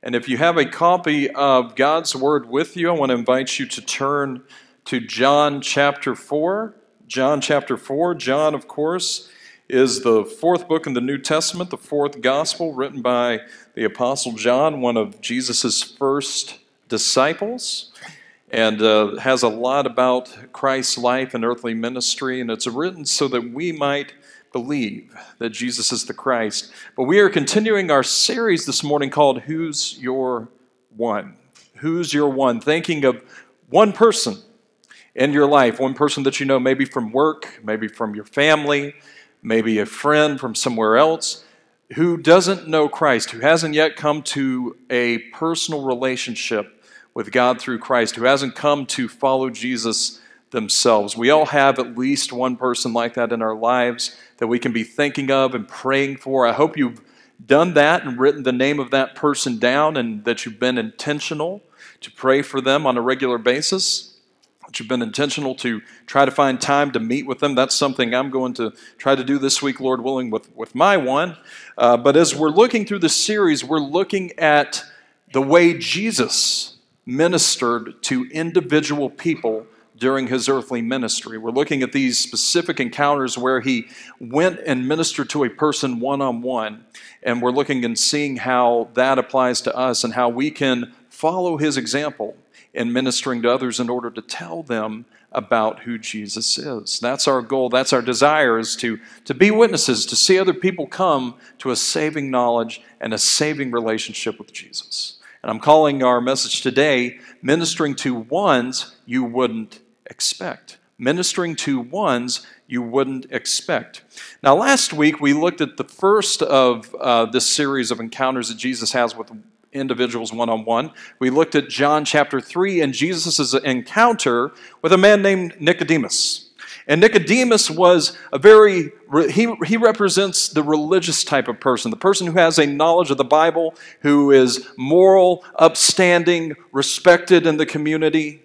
And if you have a copy of God's Word with you, I want to invite you to turn to John chapter 4. John chapter 4. John, of course, is the fourth book in the New Testament, the fourth gospel written by the Apostle John, one of Jesus' first disciples, and uh, has a lot about Christ's life and earthly ministry. And it's written so that we might believe that Jesus is the Christ. But we are continuing our series this morning called Who's Your One? Who's Your One? Thinking of one person in your life, one person that you know, maybe from work, maybe from your family, maybe a friend from somewhere else, who doesn't know Christ, who hasn't yet come to a personal relationship with God through Christ, who hasn't come to follow Jesus themselves. We all have at least one person like that in our lives that we can be thinking of and praying for. I hope you've done that and written the name of that person down and that you've been intentional to pray for them on a regular basis. That you've been intentional to try to find time to meet with them. That's something I'm going to try to do this week, Lord willing, with, with my one. Uh, but as we're looking through this series, we're looking at the way Jesus ministered to individual people during his earthly ministry. We're looking at these specific encounters where he went and ministered to a person one on one, and we're looking and seeing how that applies to us and how we can follow his example in ministering to others in order to tell them about who Jesus is. That's our goal, that's our desire is to, to be witnesses, to see other people come to a saving knowledge and a saving relationship with Jesus. And I'm calling our message today ministering to ones you wouldn't expect. Ministering to ones you wouldn't expect. Now, last week we looked at the first of uh, this series of encounters that Jesus has with individuals one on one. We looked at John chapter 3 and Jesus' encounter with a man named Nicodemus. And Nicodemus was a very, he, he represents the religious type of person, the person who has a knowledge of the Bible, who is moral, upstanding, respected in the community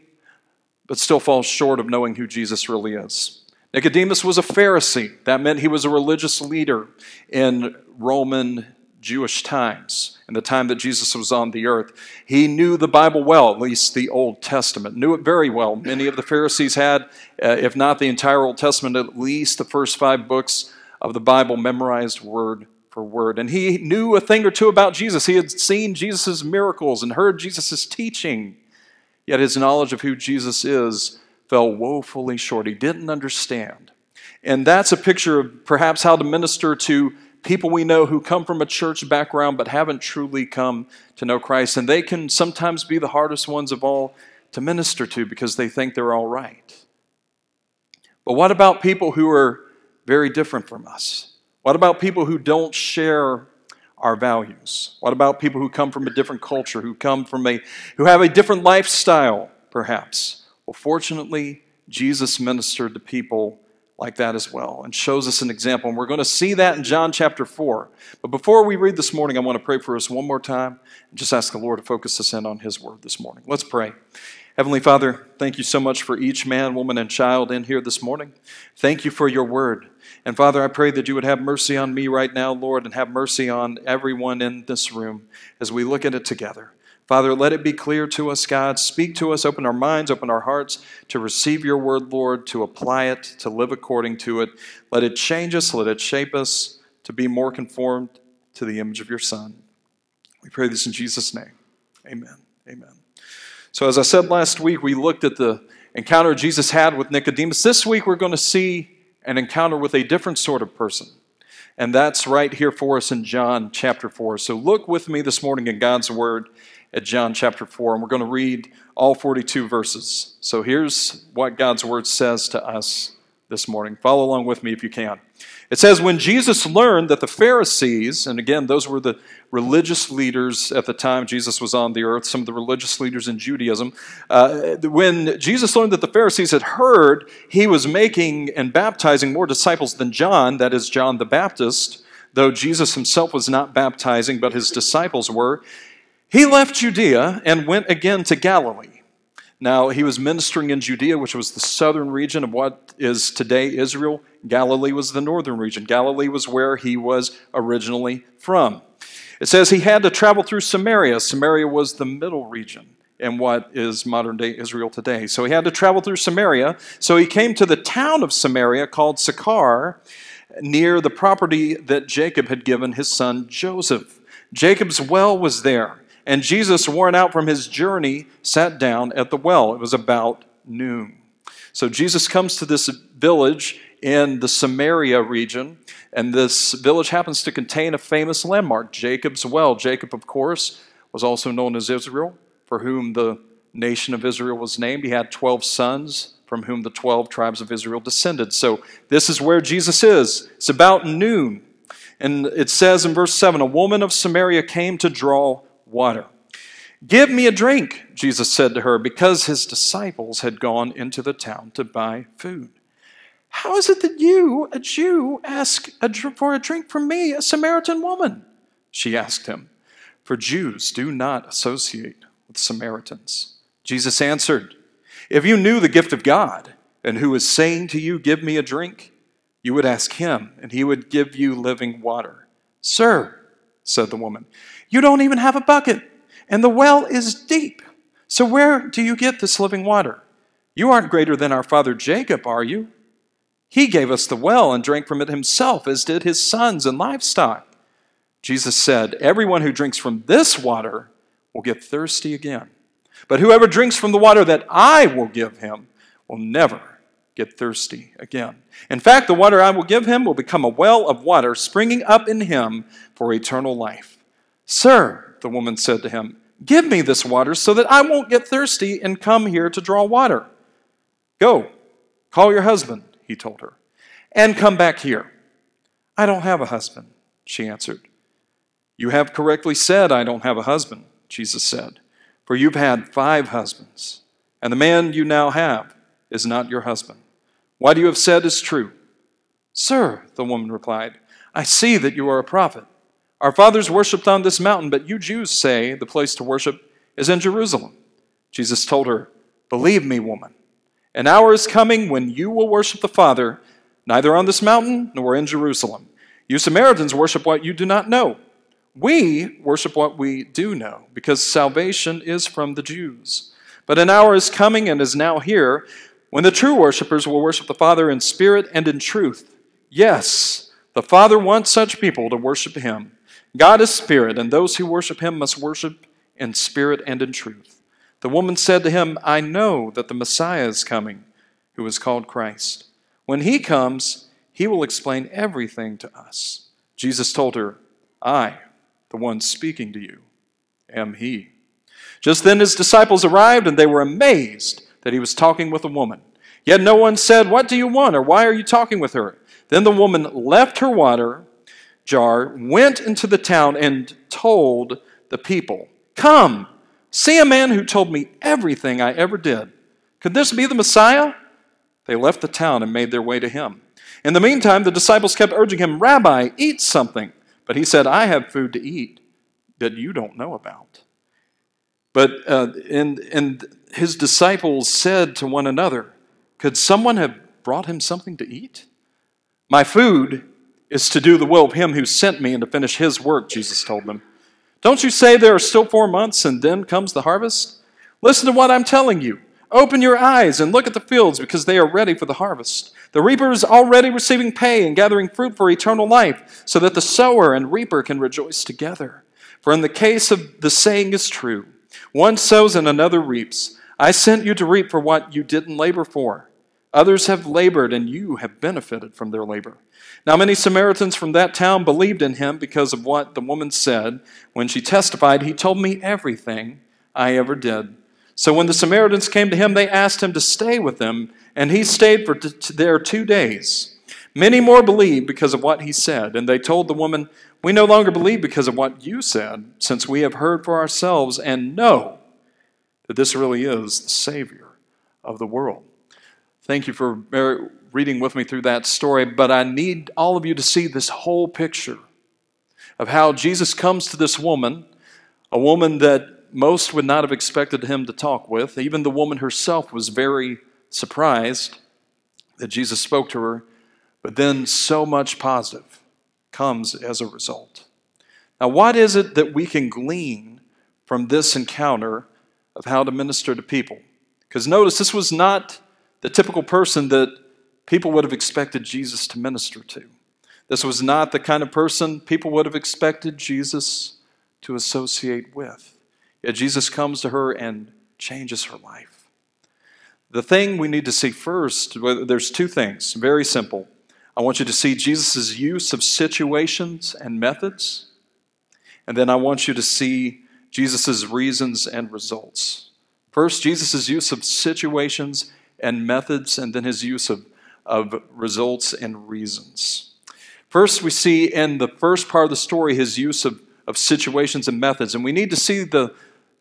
but still falls short of knowing who Jesus really is. Nicodemus was a Pharisee. That meant he was a religious leader in Roman Jewish times, in the time that Jesus was on the earth. He knew the Bible well, at least the Old Testament, knew it very well. Many of the Pharisees had, uh, if not the entire Old Testament, at least the first five books of the Bible memorized word for word. And he knew a thing or two about Jesus. He had seen Jesus' miracles and heard Jesus' teaching. Yet his knowledge of who Jesus is fell woefully short. He didn't understand. And that's a picture of perhaps how to minister to people we know who come from a church background but haven't truly come to know Christ. And they can sometimes be the hardest ones of all to minister to because they think they're all right. But what about people who are very different from us? What about people who don't share our values? What about people who come from a different culture, who come from a who have a different lifestyle, perhaps? Well, fortunately, Jesus ministered to people like that as well and shows us an example. And we're going to see that in John chapter 4. But before we read this morning, I want to pray for us one more time and just ask the Lord to focus us in on His word this morning. Let's pray. Heavenly Father, thank you so much for each man, woman, and child in here this morning. Thank you for your word. And Father, I pray that you would have mercy on me right now, Lord, and have mercy on everyone in this room as we look at it together. Father, let it be clear to us, God. Speak to us, open our minds, open our hearts to receive your word, Lord, to apply it, to live according to it. Let it change us, let it shape us to be more conformed to the image of your Son. We pray this in Jesus' name. Amen. Amen. So, as I said last week, we looked at the encounter Jesus had with Nicodemus. This week, we're going to see an encounter with a different sort of person. And that's right here for us in John chapter 4. So look with me this morning in God's Word at John chapter 4, and we're going to read all 42 verses. So here's what God's Word says to us this morning. Follow along with me if you can. It says, When Jesus learned that the Pharisees, and again, those were the religious leaders at the time Jesus was on the earth, some of the religious leaders in Judaism, uh, when Jesus learned that the Pharisees had heard he was making and baptizing more disciples than John, that is, John the Baptist, though Jesus himself was not baptizing, but his disciples were, he left Judea and went again to Galilee. Now, he was ministering in Judea, which was the southern region of what is today Israel. Galilee was the northern region. Galilee was where he was originally from. It says he had to travel through Samaria. Samaria was the middle region in what is modern day Israel today. So he had to travel through Samaria. So he came to the town of Samaria called Sychar, near the property that Jacob had given his son Joseph. Jacob's well was there, and Jesus, worn out from his journey, sat down at the well. It was about noon. So Jesus comes to this village in the Samaria region, and this village happens to contain a famous landmark, Jacob's well. Jacob, of course, was also known as Israel, for whom the nation of Israel was named. He had 12 sons from whom the 12 tribes of Israel descended. So this is where Jesus is. It's about noon. And it says in verse 7 A woman of Samaria came to draw water. Give me a drink, Jesus said to her, because his disciples had gone into the town to buy food. How is it that you, a Jew, ask for a drink from me, a Samaritan woman? She asked him. For Jews do not associate with Samaritans. Jesus answered, If you knew the gift of God and who is saying to you, Give me a drink, you would ask him, and he would give you living water. Sir, said the woman, you don't even have a bucket and the well is deep. So where do you get this living water? You aren't greater than our father Jacob, are you? He gave us the well and drank from it himself, as did his sons and livestock. Jesus said, Everyone who drinks from this water will get thirsty again. But whoever drinks from the water that I will give him will never get thirsty again. In fact, the water I will give him will become a well of water springing up in him for eternal life. Sir, the woman said to him, Give me this water so that I won't get thirsty and come here to draw water. Go, call your husband, he told her, and come back here. I don't have a husband, she answered. You have correctly said, I don't have a husband, Jesus said, for you've had five husbands, and the man you now have is not your husband. What you have said is true. Sir, the woman replied, I see that you are a prophet. Our fathers worshipped on this mountain, but you Jews say the place to worship is in Jerusalem. Jesus told her, Believe me, woman, an hour is coming when you will worship the Father neither on this mountain nor in Jerusalem. You Samaritans worship what you do not know. We worship what we do know, because salvation is from the Jews. But an hour is coming and is now here when the true worshippers will worship the Father in spirit and in truth. Yes, the Father wants such people to worship him. God is spirit, and those who worship him must worship in spirit and in truth. The woman said to him, I know that the Messiah is coming, who is called Christ. When he comes, he will explain everything to us. Jesus told her, I, the one speaking to you, am he. Just then his disciples arrived, and they were amazed that he was talking with a woman. Yet no one said, What do you want? or Why are you talking with her? Then the woman left her water jar, went into the town and told the people, Come, see a man who told me everything I ever did. Could this be the Messiah? They left the town and made their way to him. In the meantime, the disciples kept urging him, Rabbi, eat something. But he said, I have food to eat that you don't know about. But uh, and, and his disciples said to one another, Could someone have brought him something to eat? My food is to do the will of him who sent me and to finish his work, Jesus told them. Don't you say there are still four months and then comes the harvest? Listen to what I'm telling you. Open your eyes and look at the fields because they are ready for the harvest. The reaper is already receiving pay and gathering fruit for eternal life, so that the sower and reaper can rejoice together. For in the case of the saying is true one sows and another reaps. I sent you to reap for what you didn't labor for. Others have labored, and you have benefited from their labor. Now, many Samaritans from that town believed in him because of what the woman said when she testified, He told me everything I ever did. So when the Samaritans came to him, they asked him to stay with them, and he stayed for t- there two days. Many more believed because of what he said, and they told the woman, We no longer believe because of what you said, since we have heard for ourselves and know that this really is the Savior of the world. Thank you for reading with me through that story, but I need all of you to see this whole picture of how Jesus comes to this woman, a woman that most would not have expected him to talk with. Even the woman herself was very surprised that Jesus spoke to her, but then so much positive comes as a result. Now, what is it that we can glean from this encounter of how to minister to people? Because notice, this was not the typical person that people would have expected Jesus to minister to. This was not the kind of person people would have expected Jesus to associate with. Yet Jesus comes to her and changes her life. The thing we need to see first, there's two things, very simple. I want you to see Jesus' use of situations and methods, and then I want you to see Jesus' reasons and results. First, Jesus' use of situations and methods, and then his use of, of results and reasons. First, we see in the first part of the story his use of, of situations and methods, and we need to see the,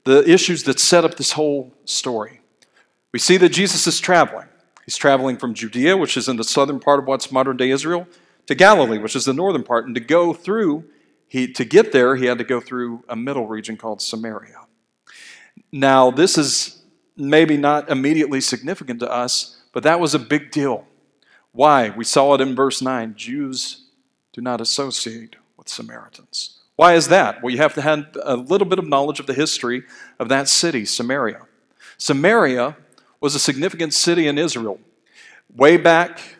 the issues that set up this whole story. We see that Jesus is traveling. He's traveling from Judea, which is in the southern part of what's modern day Israel, to Galilee, which is the northern part. And to go through, he, to get there, he had to go through a middle region called Samaria. Now, this is maybe not immediately significant to us, but that was a big deal. Why? We saw it in verse 9 Jews do not associate with Samaritans. Why is that? Well, you have to have a little bit of knowledge of the history of that city, Samaria. Samaria was a significant city in Israel. Way back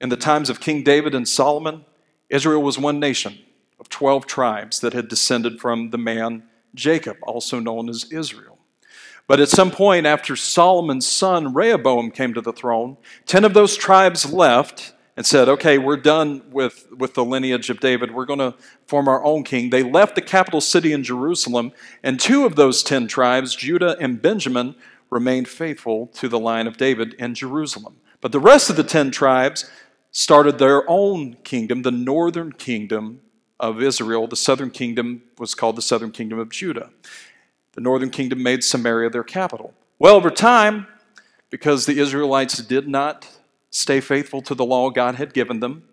in the times of King David and Solomon, Israel was one nation of 12 tribes that had descended from the man Jacob, also known as Israel. But at some point after Solomon's son Rehoboam came to the throne, 10 of those tribes left and said, Okay, we're done with, with the lineage of David. We're going to form our own king. They left the capital city in Jerusalem, and two of those 10 tribes, Judah and Benjamin, remained faithful to the line of David in Jerusalem. But the rest of the 10 tribes started their own kingdom, the northern kingdom of Israel. The southern kingdom was called the southern kingdom of Judah. The northern kingdom made Samaria their capital. Well, over time, because the Israelites did not stay faithful to the law God had given them.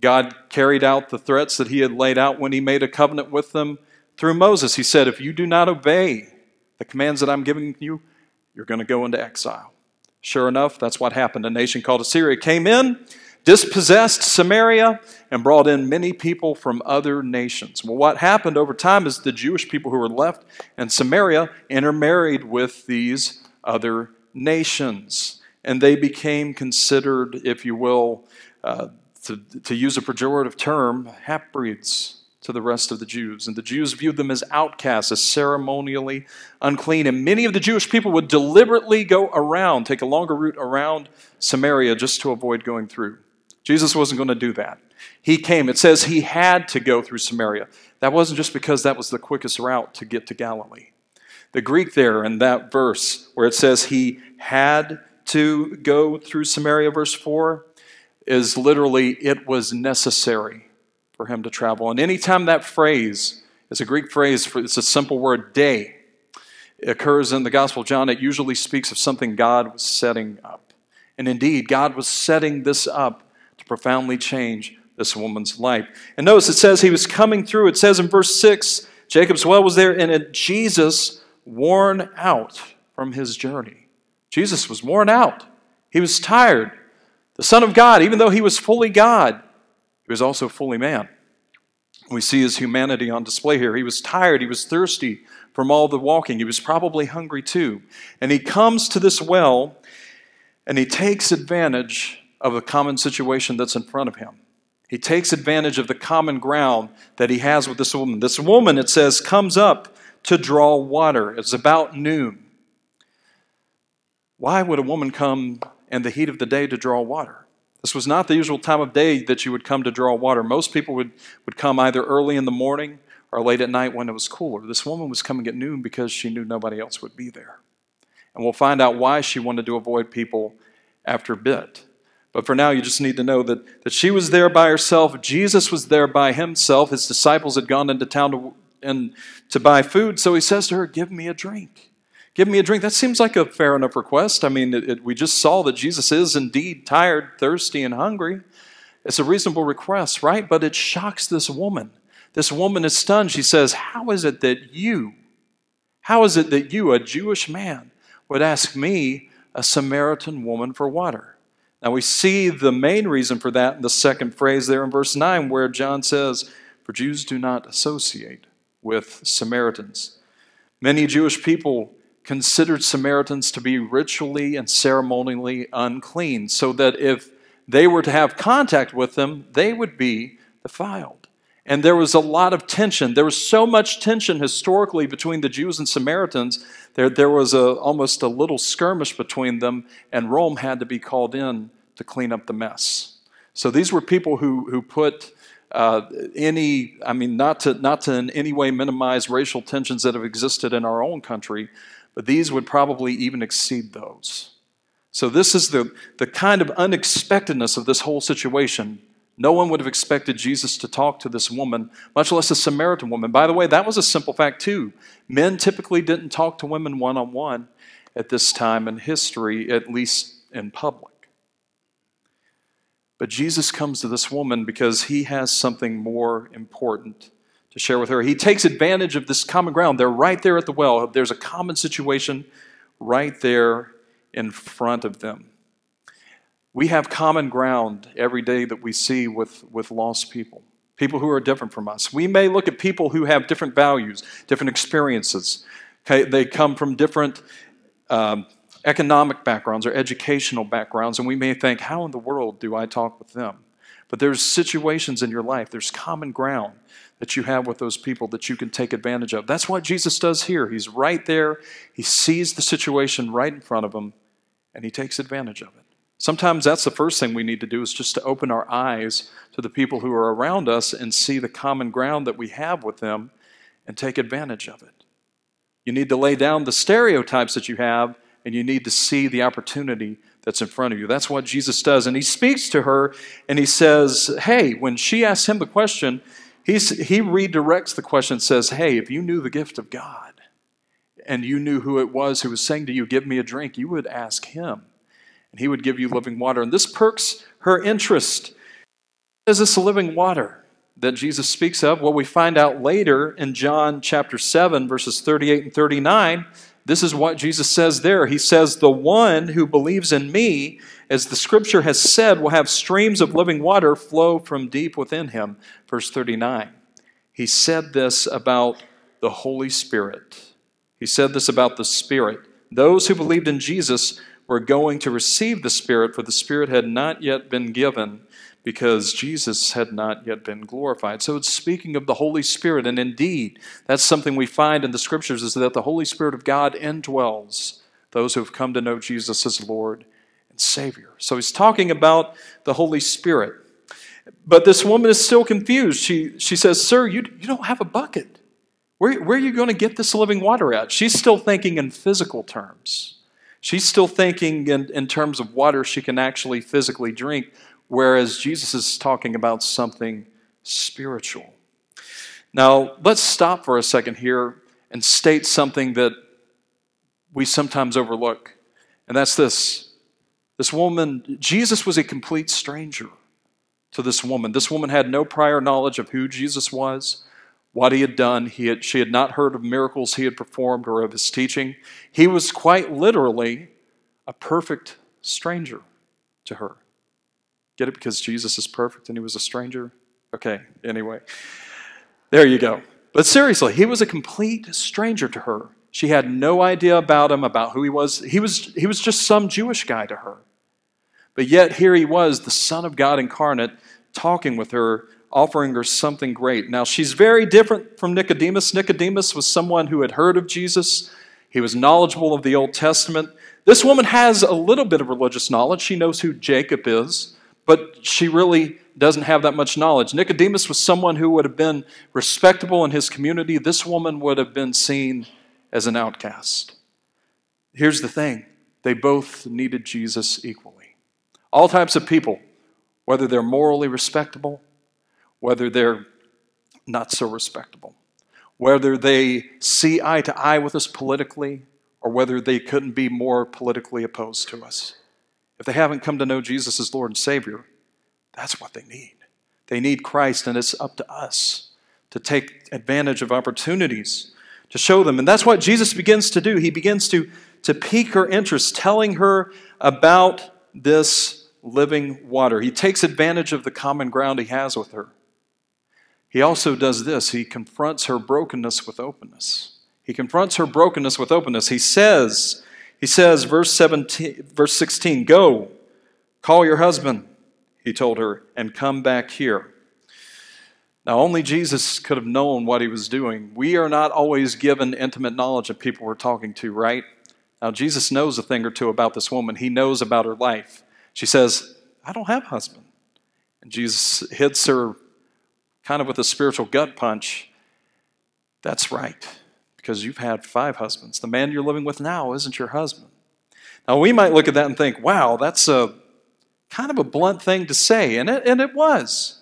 God carried out the threats that He had laid out when He made a covenant with them through Moses. He said, If you do not obey the commands that I'm giving you, you're going to go into exile. Sure enough, that's what happened. A nation called Assyria came in, dispossessed Samaria, and brought in many people from other nations. Well, what happened over time is the Jewish people who were left in Samaria intermarried with these other nations and they became considered, if you will, uh, to, to use a pejorative term, half breeds to the rest of the Jews. And the Jews viewed them as outcasts, as ceremonially unclean. And many of the Jewish people would deliberately go around, take a longer route around Samaria just to avoid going through. Jesus wasn't going to do that. He came. It says he had to go through Samaria. That wasn't just because that was the quickest route to get to Galilee. The Greek there in that verse, where it says he had to go through Samaria, verse 4, is literally, it was necessary for him to travel. And anytime that phrase is a Greek phrase, for, it's a simple word, day, occurs in the Gospel of John, it usually speaks of something God was setting up. And indeed, God was setting this up profoundly change this woman's life. And notice it says he was coming through. It says in verse 6 Jacob's well was there, and Jesus, worn out from his journey, Jesus was worn out. He was tired. The Son of God, even though he was fully God, he was also fully man. We see his humanity on display here. He was tired. He was thirsty from all the walking. He was probably hungry too. And he comes to this well and he takes advantage of the common situation that's in front of him. He takes advantage of the common ground that he has with this woman. This woman, it says, comes up to draw water. It's about noon. Why would a woman come in the heat of the day to draw water? This was not the usual time of day that you would come to draw water. Most people would, would come either early in the morning or late at night when it was cooler. This woman was coming at noon because she knew nobody else would be there. And we'll find out why she wanted to avoid people after a bit. But for now, you just need to know that, that she was there by herself. Jesus was there by himself. His disciples had gone into town to, and, to buy food. So he says to her, Give me a drink. Give me a drink. That seems like a fair enough request. I mean, it, it, we just saw that Jesus is indeed tired, thirsty, and hungry. It's a reasonable request, right? But it shocks this woman. This woman is stunned. She says, How is it that you, how is it that you, a Jewish man, would ask me, a Samaritan woman, for water? Now we see the main reason for that in the second phrase there in verse 9, where John says, for Jews do not associate with Samaritans. Many Jewish people considered Samaritans to be ritually and ceremonially unclean, so that if they were to have contact with them, they would be defiled. And there was a lot of tension. There was so much tension historically between the Jews and Samaritans. There, there was a, almost a little skirmish between them, and Rome had to be called in to clean up the mess. So these were people who, who put uh, any, I mean, not to, not to in any way minimize racial tensions that have existed in our own country, but these would probably even exceed those. So, this is the, the kind of unexpectedness of this whole situation. No one would have expected Jesus to talk to this woman, much less a Samaritan woman. By the way, that was a simple fact, too. Men typically didn't talk to women one on one at this time in history, at least in public. But Jesus comes to this woman because he has something more important to share with her. He takes advantage of this common ground. They're right there at the well. There's a common situation right there in front of them. We have common ground every day that we see with, with lost people, people who are different from us. We may look at people who have different values, different experiences. Okay, they come from different um, economic backgrounds or educational backgrounds, and we may think, how in the world do I talk with them? But there's situations in your life, there's common ground that you have with those people that you can take advantage of. That's what Jesus does here. He's right there, he sees the situation right in front of him, and he takes advantage of it. Sometimes that's the first thing we need to do is just to open our eyes to the people who are around us and see the common ground that we have with them and take advantage of it. You need to lay down the stereotypes that you have and you need to see the opportunity that's in front of you. That's what Jesus does. And he speaks to her and he says, Hey, when she asks him the question, he's, he redirects the question and says, Hey, if you knew the gift of God and you knew who it was who was saying to you, Give me a drink, you would ask him and he would give you living water. And this perks her interest. Is this living water that Jesus speaks of? Well, we find out later in John chapter 7, verses 38 and 39 this is what Jesus says there. He says, The one who believes in me, as the scripture has said, will have streams of living water flow from deep within him. Verse 39. He said this about the Holy Spirit. He said this about the Spirit. Those who believed in Jesus were going to receive the Spirit, for the Spirit had not yet been given because Jesus had not yet been glorified. So it's speaking of the Holy Spirit, and indeed, that's something we find in the scriptures is that the Holy Spirit of God indwells those who have come to know Jesus as Lord and Savior. So he's talking about the Holy Spirit. But this woman is still confused. She, she says, Sir, you, you don't have a bucket. Where, where are you going to get this living water at? She's still thinking in physical terms. She's still thinking in, in terms of water she can actually physically drink whereas Jesus is talking about something spiritual. Now, let's stop for a second here and state something that we sometimes overlook, and that's this. This woman, Jesus was a complete stranger to this woman. This woman had no prior knowledge of who Jesus was, what he had done. He had, she had not heard of miracles he had performed or of his teaching. He was quite literally a perfect stranger to her. Get it because Jesus is perfect and he was a stranger? Okay, anyway. There you go. But seriously, he was a complete stranger to her. She had no idea about him, about who he was. He was, he was just some Jewish guy to her. But yet, here he was, the Son of God incarnate, talking with her, offering her something great. Now, she's very different from Nicodemus. Nicodemus was someone who had heard of Jesus, he was knowledgeable of the Old Testament. This woman has a little bit of religious knowledge. She knows who Jacob is but she really doesn't have that much knowledge. Nicodemus was someone who would have been respectable in his community. This woman would have been seen as an outcast. Here's the thing they both needed Jesus equally. All types of people, whether they're morally respectable, whether they're not so respectable, whether they see eye to eye with us politically, or whether they couldn't be more politically opposed to us. If they haven't come to know Jesus as Lord and Savior, that's what they need. They need Christ, and it's up to us to take advantage of opportunities to show them. And that's what Jesus begins to do. He begins to, to pique her interest, telling her about this living water. He takes advantage of the common ground he has with her. He also does this he confronts her brokenness with openness. He confronts her brokenness with openness. He says, he says, verse 17, verse 16, go, call your husband, he told her, and come back here. Now, only Jesus could have known what he was doing. We are not always given intimate knowledge of people we're talking to, right? Now, Jesus knows a thing or two about this woman. He knows about her life. She says, I don't have a husband. And Jesus hits her kind of with a spiritual gut punch. That's right, because you've had five husbands. The man you're living with now isn't your husband. Now, we might look at that and think, wow, that's a kind of a blunt thing to say, and it, and it was.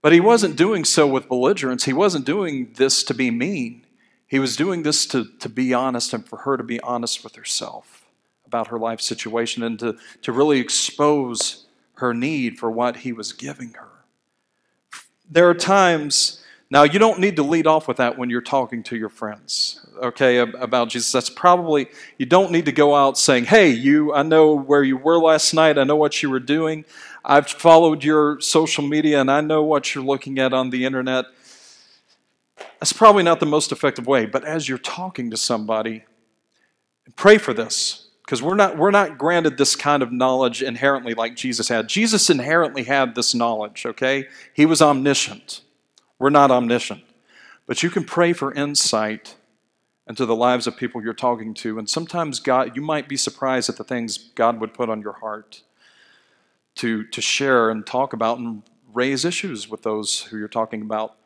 But he wasn't doing so with belligerence. He wasn't doing this to be mean. He was doing this to, to be honest and for her to be honest with herself about her life situation and to, to really expose her need for what he was giving her. There are times, now you don't need to lead off with that when you're talking to your friends, okay, about Jesus. That's probably, you don't need to go out saying, hey, you, I know where you were last night, I know what you were doing. I've followed your social media and I know what you're looking at on the internet. That's probably not the most effective way, but as you're talking to somebody, pray for this because we're not, we're not granted this kind of knowledge inherently like Jesus had. Jesus inherently had this knowledge, okay? He was omniscient. We're not omniscient. But you can pray for insight into the lives of people you're talking to. And sometimes God, you might be surprised at the things God would put on your heart to, to share and talk about and raise issues with those who you're talking about.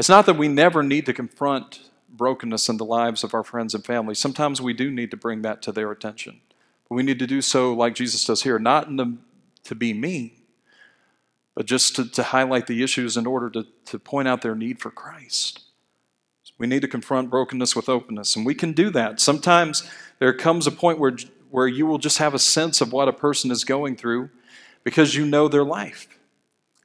It's not that we never need to confront brokenness in the lives of our friends and family. Sometimes we do need to bring that to their attention. We need to do so like Jesus does here, not the, to be mean, but just to, to highlight the issues in order to, to point out their need for Christ. We need to confront brokenness with openness, and we can do that. Sometimes there comes a point where, where you will just have a sense of what a person is going through, because you know their life.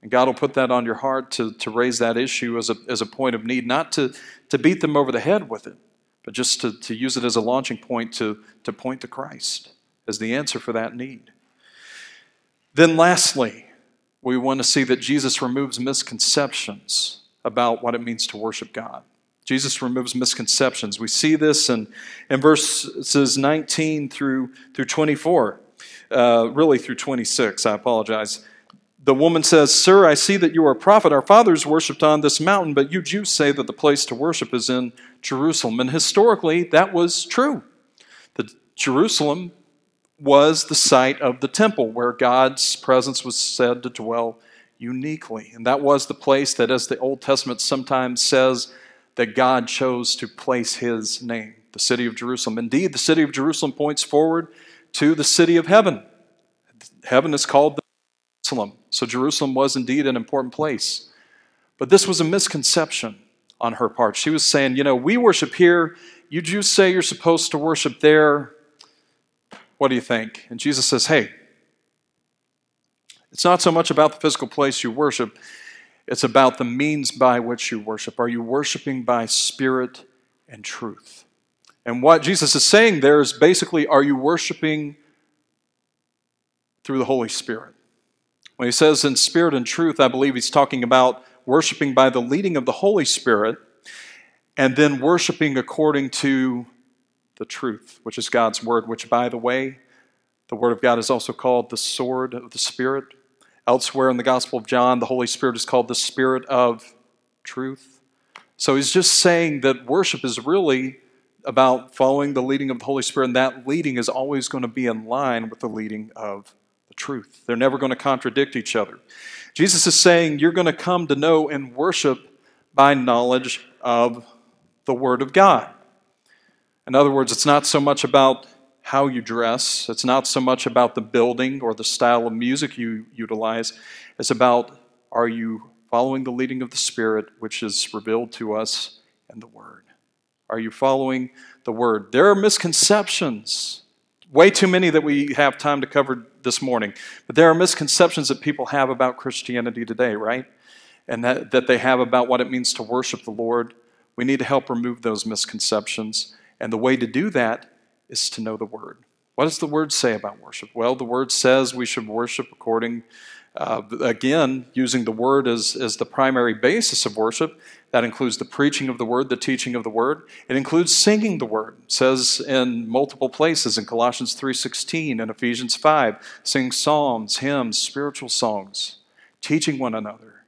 And God will put that on your heart to, to raise that issue as a, as a point of need, not to, to beat them over the head with it, but just to, to use it as a launching point to, to point to Christ as the answer for that need. Then, lastly, we want to see that Jesus removes misconceptions about what it means to worship God. Jesus removes misconceptions. We see this in, in verses 19 through, through 24 uh, really through 26. I apologize. The woman says, Sir, I see that you are a prophet. Our fathers worshipped on this mountain, but you Jews say that the place to worship is in Jerusalem. And historically, that was true. The Jerusalem was the site of the temple where God's presence was said to dwell uniquely. And that was the place that, as the Old Testament sometimes says, that God chose to place his name, the city of Jerusalem. Indeed, the city of Jerusalem points forward to the city of heaven. Heaven is called Jerusalem. So Jerusalem was indeed an important place. But this was a misconception on her part. She was saying, you know, we worship here. You Jews say you're supposed to worship there. What do you think? And Jesus says, hey, it's not so much about the physical place you worship, it's about the means by which you worship. Are you worshiping by spirit and truth? And what Jesus is saying there is basically, are you worshiping through the Holy Spirit? When he says in spirit and truth, I believe he's talking about worshiping by the leading of the Holy Spirit and then worshiping according to the truth, which is God's word, which, by the way, the word of God is also called the sword of the Spirit. Elsewhere in the Gospel of John, the Holy Spirit is called the Spirit of truth. So he's just saying that worship is really about following the leading of the Holy Spirit, and that leading is always going to be in line with the leading of the truth. They're never going to contradict each other. Jesus is saying you're going to come to know and worship by knowledge of the Word of God. In other words, it's not so much about how you dress, it's not so much about the building or the style of music you utilize, it's about are you following the leading of the Spirit, which is revealed to us in the Word. Are you following the word? There are misconceptions, way too many that we have time to cover this morning, but there are misconceptions that people have about Christianity today, right? And that, that they have about what it means to worship the Lord. We need to help remove those misconceptions. And the way to do that is to know the Word. What does the Word say about worship? Well, the Word says we should worship according Uh, again, using the word as, as the primary basis of worship, that includes the preaching of the word, the teaching of the word. It includes singing the word. It says in multiple places in Colossians 3:16 and Ephesians 5, sing psalms, hymns, spiritual songs, teaching one another,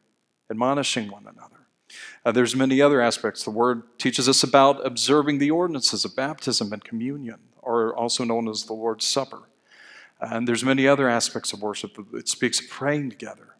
admonishing one another. Uh, there's many other aspects. The word teaches us about observing the ordinances of baptism and communion, or also known as the Lord's Supper. And there's many other aspects of worship. It speaks of praying together.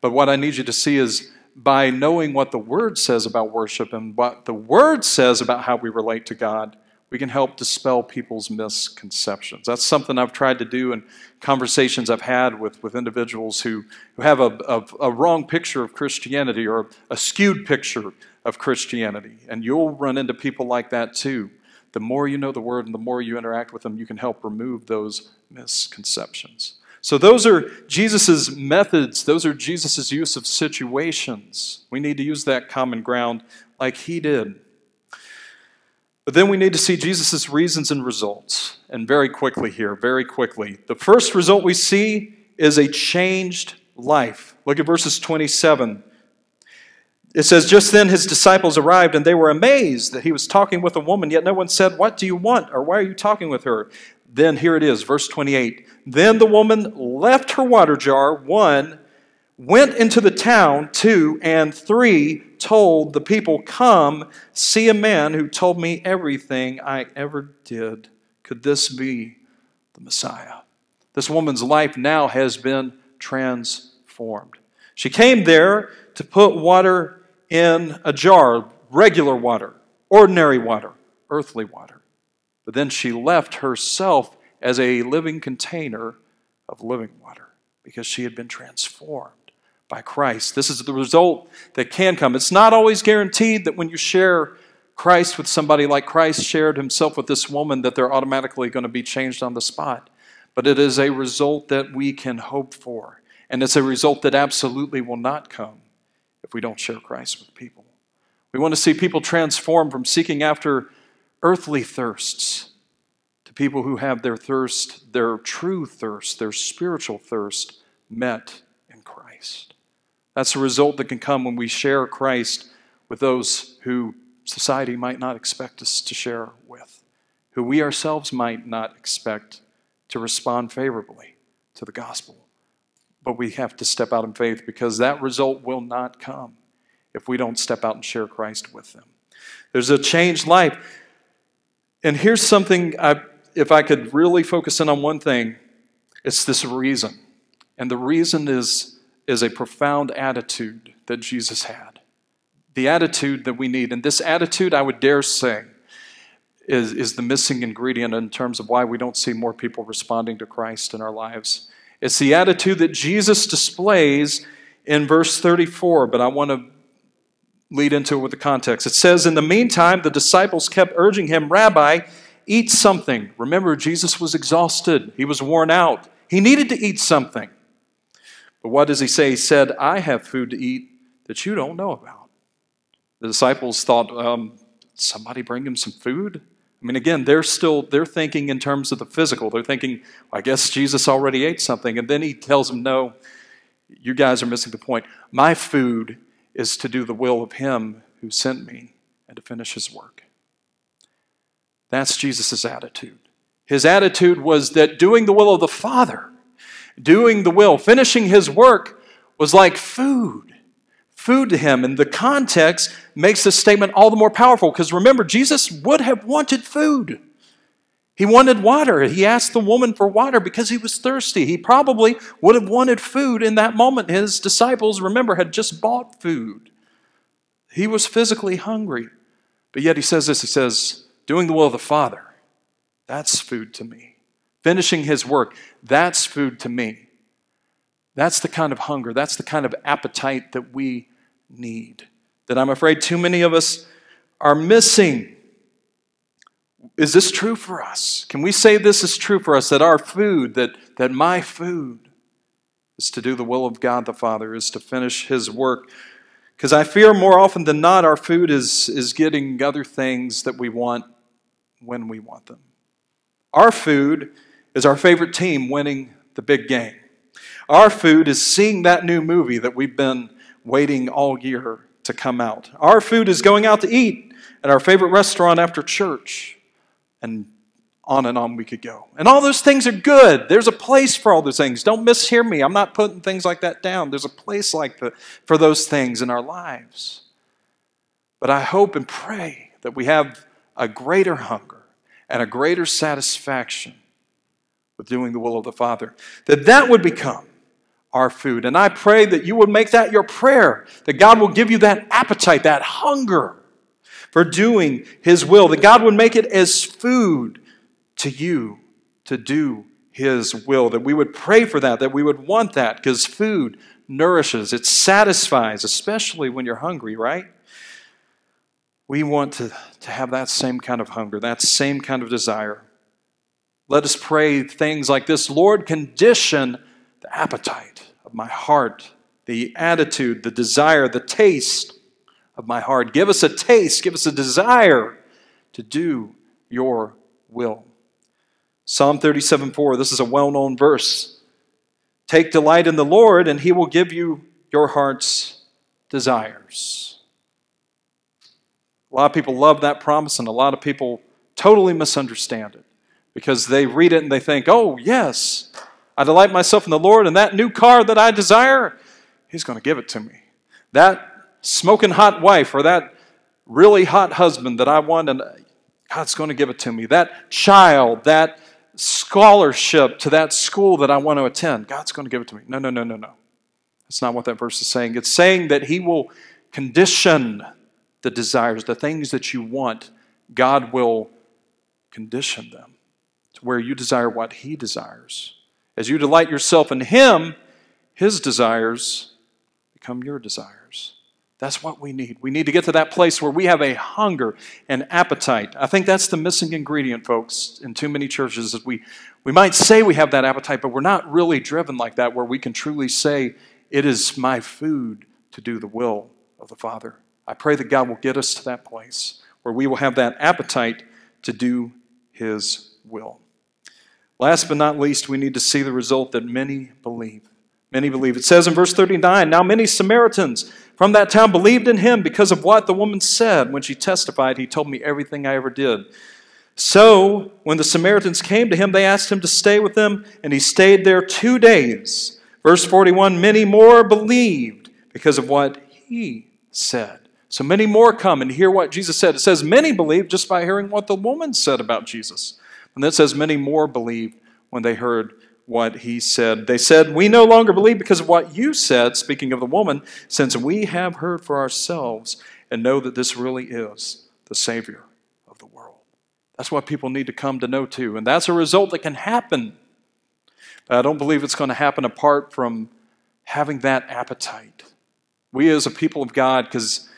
But what I need you to see is by knowing what the Word says about worship and what the Word says about how we relate to God, we can help dispel people's misconceptions. That's something I've tried to do in conversations I've had with, with individuals who, who have a, a, a wrong picture of Christianity or a skewed picture of Christianity. And you'll run into people like that too. The more you know the Word and the more you interact with them, you can help remove those misconceptions. So, those are Jesus' methods, those are Jesus' use of situations. We need to use that common ground like he did. But then we need to see Jesus' reasons and results. And very quickly here, very quickly. The first result we see is a changed life. Look at verses 27. It says, Just then his disciples arrived, and they were amazed that he was talking with a woman, yet no one said, What do you want? or Why are you talking with her? Then here it is, verse 28. Then the woman left her water jar, one, went into the town, two, and three, told the people, Come, see a man who told me everything I ever did. Could this be the Messiah? This woman's life now has been transformed. She came there to put water in a jar, regular water, ordinary water, earthly water. But then she left herself as a living container of living water because she had been transformed by Christ. This is the result that can come. It's not always guaranteed that when you share Christ with somebody like Christ shared himself with this woman, that they're automatically going to be changed on the spot. But it is a result that we can hope for. And it's a result that absolutely will not come if we don't share Christ with people. We want to see people transformed from seeking after earthly thirsts to people who have their thirst, their true thirst, their spiritual thirst met in Christ. That's a result that can come when we share Christ with those who society might not expect us to share with, who we ourselves might not expect to respond favorably to the gospel. But we have to step out in faith because that result will not come if we don't step out and share Christ with them. There's a changed life. And here's something, I, if I could really focus in on one thing, it's this reason. And the reason is, is a profound attitude that Jesus had. The attitude that we need. And this attitude, I would dare say, is, is the missing ingredient in terms of why we don't see more people responding to Christ in our lives. It's the attitude that Jesus displays in verse 34, but I want to lead into it with the context. It says, In the meantime, the disciples kept urging him, Rabbi, eat something. Remember, Jesus was exhausted, he was worn out. He needed to eat something. But what does he say? He said, I have food to eat that you don't know about. The disciples thought, um, somebody bring him some food? I mean, again, they're still they're thinking in terms of the physical. They're thinking, I guess Jesus already ate something. And then he tells them, No, you guys are missing the point. My food is to do the will of Him who sent me and to finish His work. That's Jesus' attitude. His attitude was that doing the will of the Father, doing the will, finishing His work, was like food. Food to Him. And the context makes this statement all the more powerful because remember, Jesus would have wanted food. He wanted water. He asked the woman for water because he was thirsty. He probably would have wanted food in that moment. His disciples, remember, had just bought food. He was physically hungry. But yet he says this he says, doing the will of the Father, that's food to me. Finishing his work, that's food to me. That's the kind of hunger, that's the kind of appetite that we need, that I'm afraid too many of us are missing. Is this true for us? Can we say this is true for us that our food, that, that my food is to do the will of God the Father, is to finish His work? Because I fear more often than not, our food is, is getting other things that we want when we want them. Our food is our favorite team winning the big game. Our food is seeing that new movie that we've been waiting all year to come out. Our food is going out to eat at our favorite restaurant after church. And on and on we could go. And all those things are good. There's a place for all those things. Don't mishear me. I'm not putting things like that down. There's a place like that for those things in our lives. But I hope and pray that we have a greater hunger and a greater satisfaction with doing the will of the Father. That that would become our food. And I pray that you would make that your prayer, that God will give you that appetite, that hunger for doing His will, that God would make it as food to you to do His will, that we would pray for that, that we would want that, because food nourishes, it satisfies, especially when you're hungry, right? We want to, to have that same kind of hunger, that same kind of desire. Let us pray things like this Lord, condition the appetite of my heart, the attitude, the desire, the taste of my heart. Give us a taste, give us a desire to do your will. Psalm 37 4, this is a well known verse. Take delight in the Lord, and he will give you your heart's desires. A lot of people love that promise, and a lot of people totally misunderstand it because they read it and they think, oh, yes, I delight myself in the Lord, and that new car that I desire, He's going to give it to me. That smoking hot wife or that really hot husband that I want, and uh, God's going to give it to me. That child, that scholarship to that school that I want to attend, God's going to give it to me. No, no, no, no, no. That's not what that verse is saying. It's saying that He will condition the desires, the things that you want, God will condition them to where you desire what He desires. As you delight yourself in Him, His desires become your desires. That's what we need. We need to get to that place where we have a hunger and appetite. I think that's the missing ingredient, folks, in too many churches. Is we, we might say we have that appetite, but we're not really driven like that, where we can truly say, It is my food to do the will of the Father. I pray that God will get us to that place where we will have that appetite to do His will. Last but not least, we need to see the result that many believe. Many believe. It says in verse 39 Now many Samaritans from that town believed in him because of what the woman said when she testified, He told me everything I ever did. So when the Samaritans came to him, they asked him to stay with them, and he stayed there two days. Verse 41 Many more believed because of what he said. So many more come and hear what Jesus said. It says many believed just by hearing what the woman said about Jesus. And then says, Many more believed when they heard what he said. They said, We no longer believe because of what you said, speaking of the woman, since we have heard for ourselves and know that this really is the Savior of the world. That's what people need to come to know too. And that's a result that can happen. But I don't believe it's going to happen apart from having that appetite. We, as a people of God, because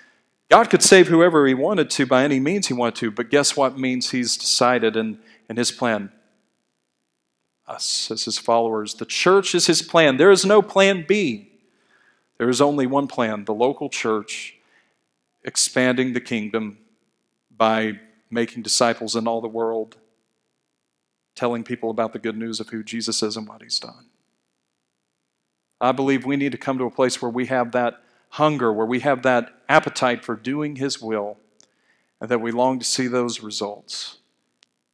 God could save whoever He wanted to by any means He wanted to, but guess what means He's decided and and his plan. Us as his followers. The church is his plan. There is no plan B. There is only one plan the local church expanding the kingdom by making disciples in all the world, telling people about the good news of who Jesus is and what he's done. I believe we need to come to a place where we have that hunger, where we have that appetite for doing his will, and that we long to see those results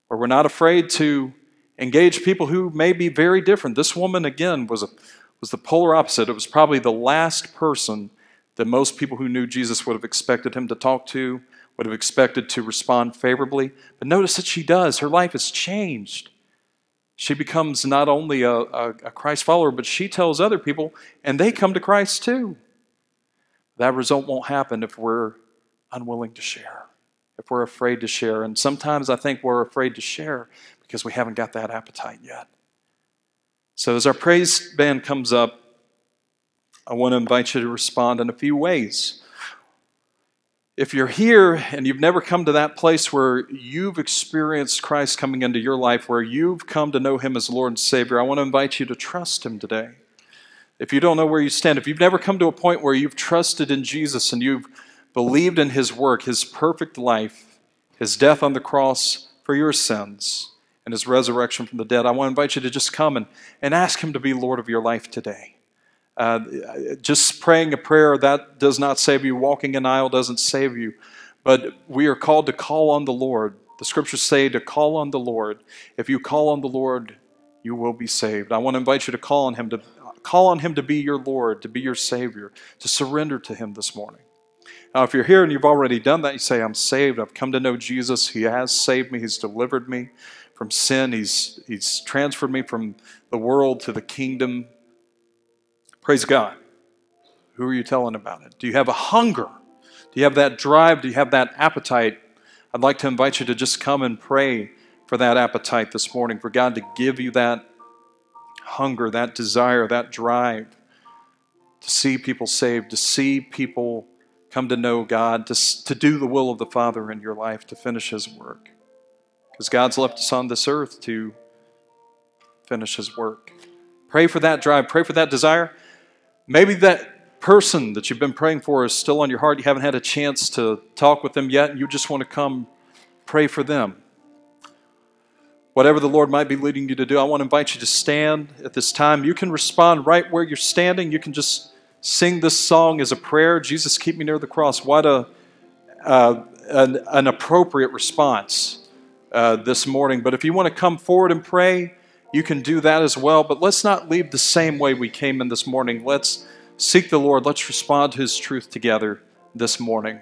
or we're not afraid to engage people who may be very different. This woman, again, was, a, was the polar opposite. It was probably the last person that most people who knew Jesus would have expected him to talk to, would have expected to respond favorably. But notice that she does. Her life has changed. She becomes not only a, a, a Christ follower, but she tells other people, and they come to Christ too. That result won't happen if we're unwilling to share if we're afraid to share. And sometimes I think we're afraid to share because we haven't got that appetite yet. So as our praise band comes up, I want to invite you to respond in a few ways. If you're here and you've never come to that place where you've experienced Christ coming into your life, where you've come to know Him as Lord and Savior, I want to invite you to trust Him today. If you don't know where you stand, if you've never come to a point where you've trusted in Jesus and you've believed in his work, his perfect life, his death on the cross for your sins, and his resurrection from the dead, I want to invite you to just come and, and ask him to be Lord of your life today. Uh, just praying a prayer, that does not save you. Walking an aisle doesn't save you. But we are called to call on the Lord. The scriptures say to call on the Lord. If you call on the Lord, you will be saved. I want to invite you to call on him to call on him to be your Lord, to be your Savior, to surrender to him this morning. Now, if you're here and you've already done that, you say, I'm saved. I've come to know Jesus. He has saved me. He's delivered me from sin. He's, he's transferred me from the world to the kingdom. Praise God. Who are you telling about it? Do you have a hunger? Do you have that drive? Do you have that appetite? I'd like to invite you to just come and pray for that appetite this morning, for God to give you that hunger, that desire, that drive to see people saved, to see people come to know God, to, to do the will of the Father in your life, to finish His work. Because God's left us on this earth to finish His work. Pray for that drive, pray for that desire. Maybe that person that you've been praying for is still on your heart. You haven't had a chance to talk with them yet, and you just want to come pray for them. Whatever the Lord might be leading you to do, I want to invite you to stand at this time. You can respond right where you're standing. You can just sing this song as a prayer Jesus, keep me near the cross. What a, uh, an, an, appropriate response uh, this morning. But if you want to come forward and pray, you can do that as well. But let's not leave the same way we came in this morning. Let's seek the Lord. Let's respond to His truth together this morning.